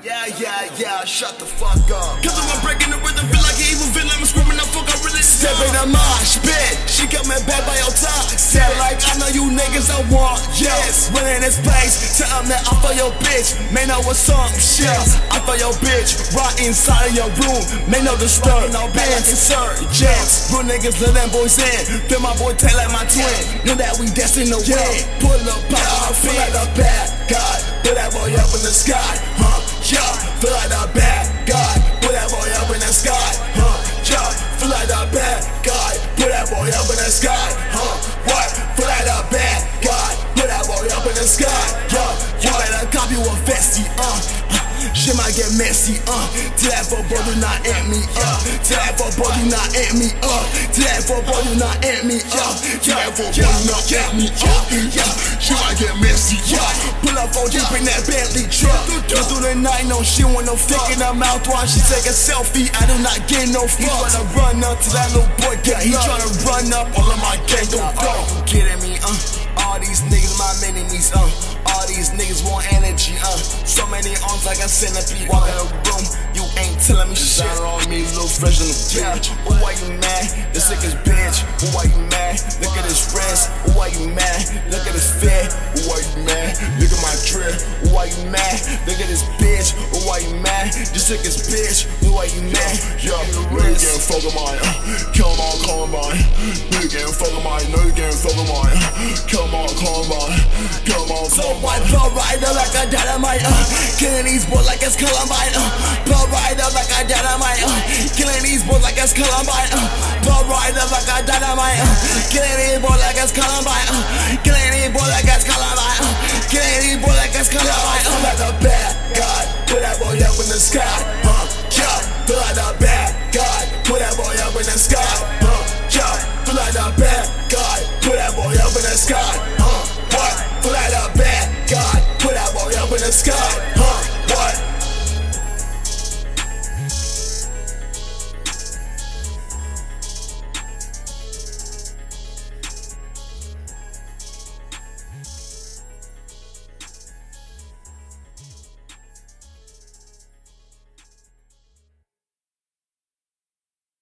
Yeah, yeah, yeah, shut the fuck up. Cause I'm breaking the rhythm, feel like an evil villain. I'm screaming, I fuck, I really step in the mosh pit. She coming back by your tongue. Said like, I know you niggas I want, yes. Running this place, tell them that I for your bitch. Man, know what's up, shit. I for your bitch, right inside of your room. Man, no disturb, no bands, insurgents. Real niggas, let them boys in. Feel my boy tail like my twin. Know that we destined to win. Pull up, pop, feel like a bad guy. Put that boy up in the sky, huh? Yeah, feel like the bad guy. Put that boy up in the sky, huh? Yeah, feel like the bad guy. Put that boy up in the sky, huh? What? Feel like the bad guy. Put that boy up in the sky, yeah. You better copy a vesty, uh. Shit might get messy, uh. Tell that for boy do not at me, uh. Tell that for boy do not at me, uh. Tell that for boy do not at me, uh. Tell that for boy do not at me, uh. Yeah, shit might get yeah. On deep in that Bentley truck. Through the night, no shit with no stick in her mouth while she take a selfie. I do not get no fuck. He tryna run up to that little boy, get he tryna run up. All of my gang don't go. Kidding me, uh. All these niggas my enemies, uh. All these niggas want energy, uh. So many arms like a centipede. Walk in the room, you ain't telling me shit. on me, look fresh in the bitch. Ooh, why you mad? The sickest bitch. Ooh, why you mad? Look at his wrist. Ooh, why you mad? Look at my. Ooh, why you mad? Look at this bitch. Why you mad? The sickest bitch. Why you mad? Yo, nigga getting fuck of mine. Kill call 'em mine. Nigga getting fuck of mine. Nigga getting fuck of mine. Kill 'em all, call 'em mine. Kill all, So I blow rider like a dynamite, uh. Killing these boys like it's Columbine, uh. Blow rider like a dynamite, uh. Killing these boys like it's Columbine, uh. Blow rider like a dynamite, uh. Killing these boys like it's Columbine, uh. In the sky, huh? Yeah. Feel like a bad guy. Put that boy up in the sky, huh? Yeah. Feel like a bad guy. Put that boy up in the sky, huh? What? Feel like a bad guy. Put that boy up in the sky, huh?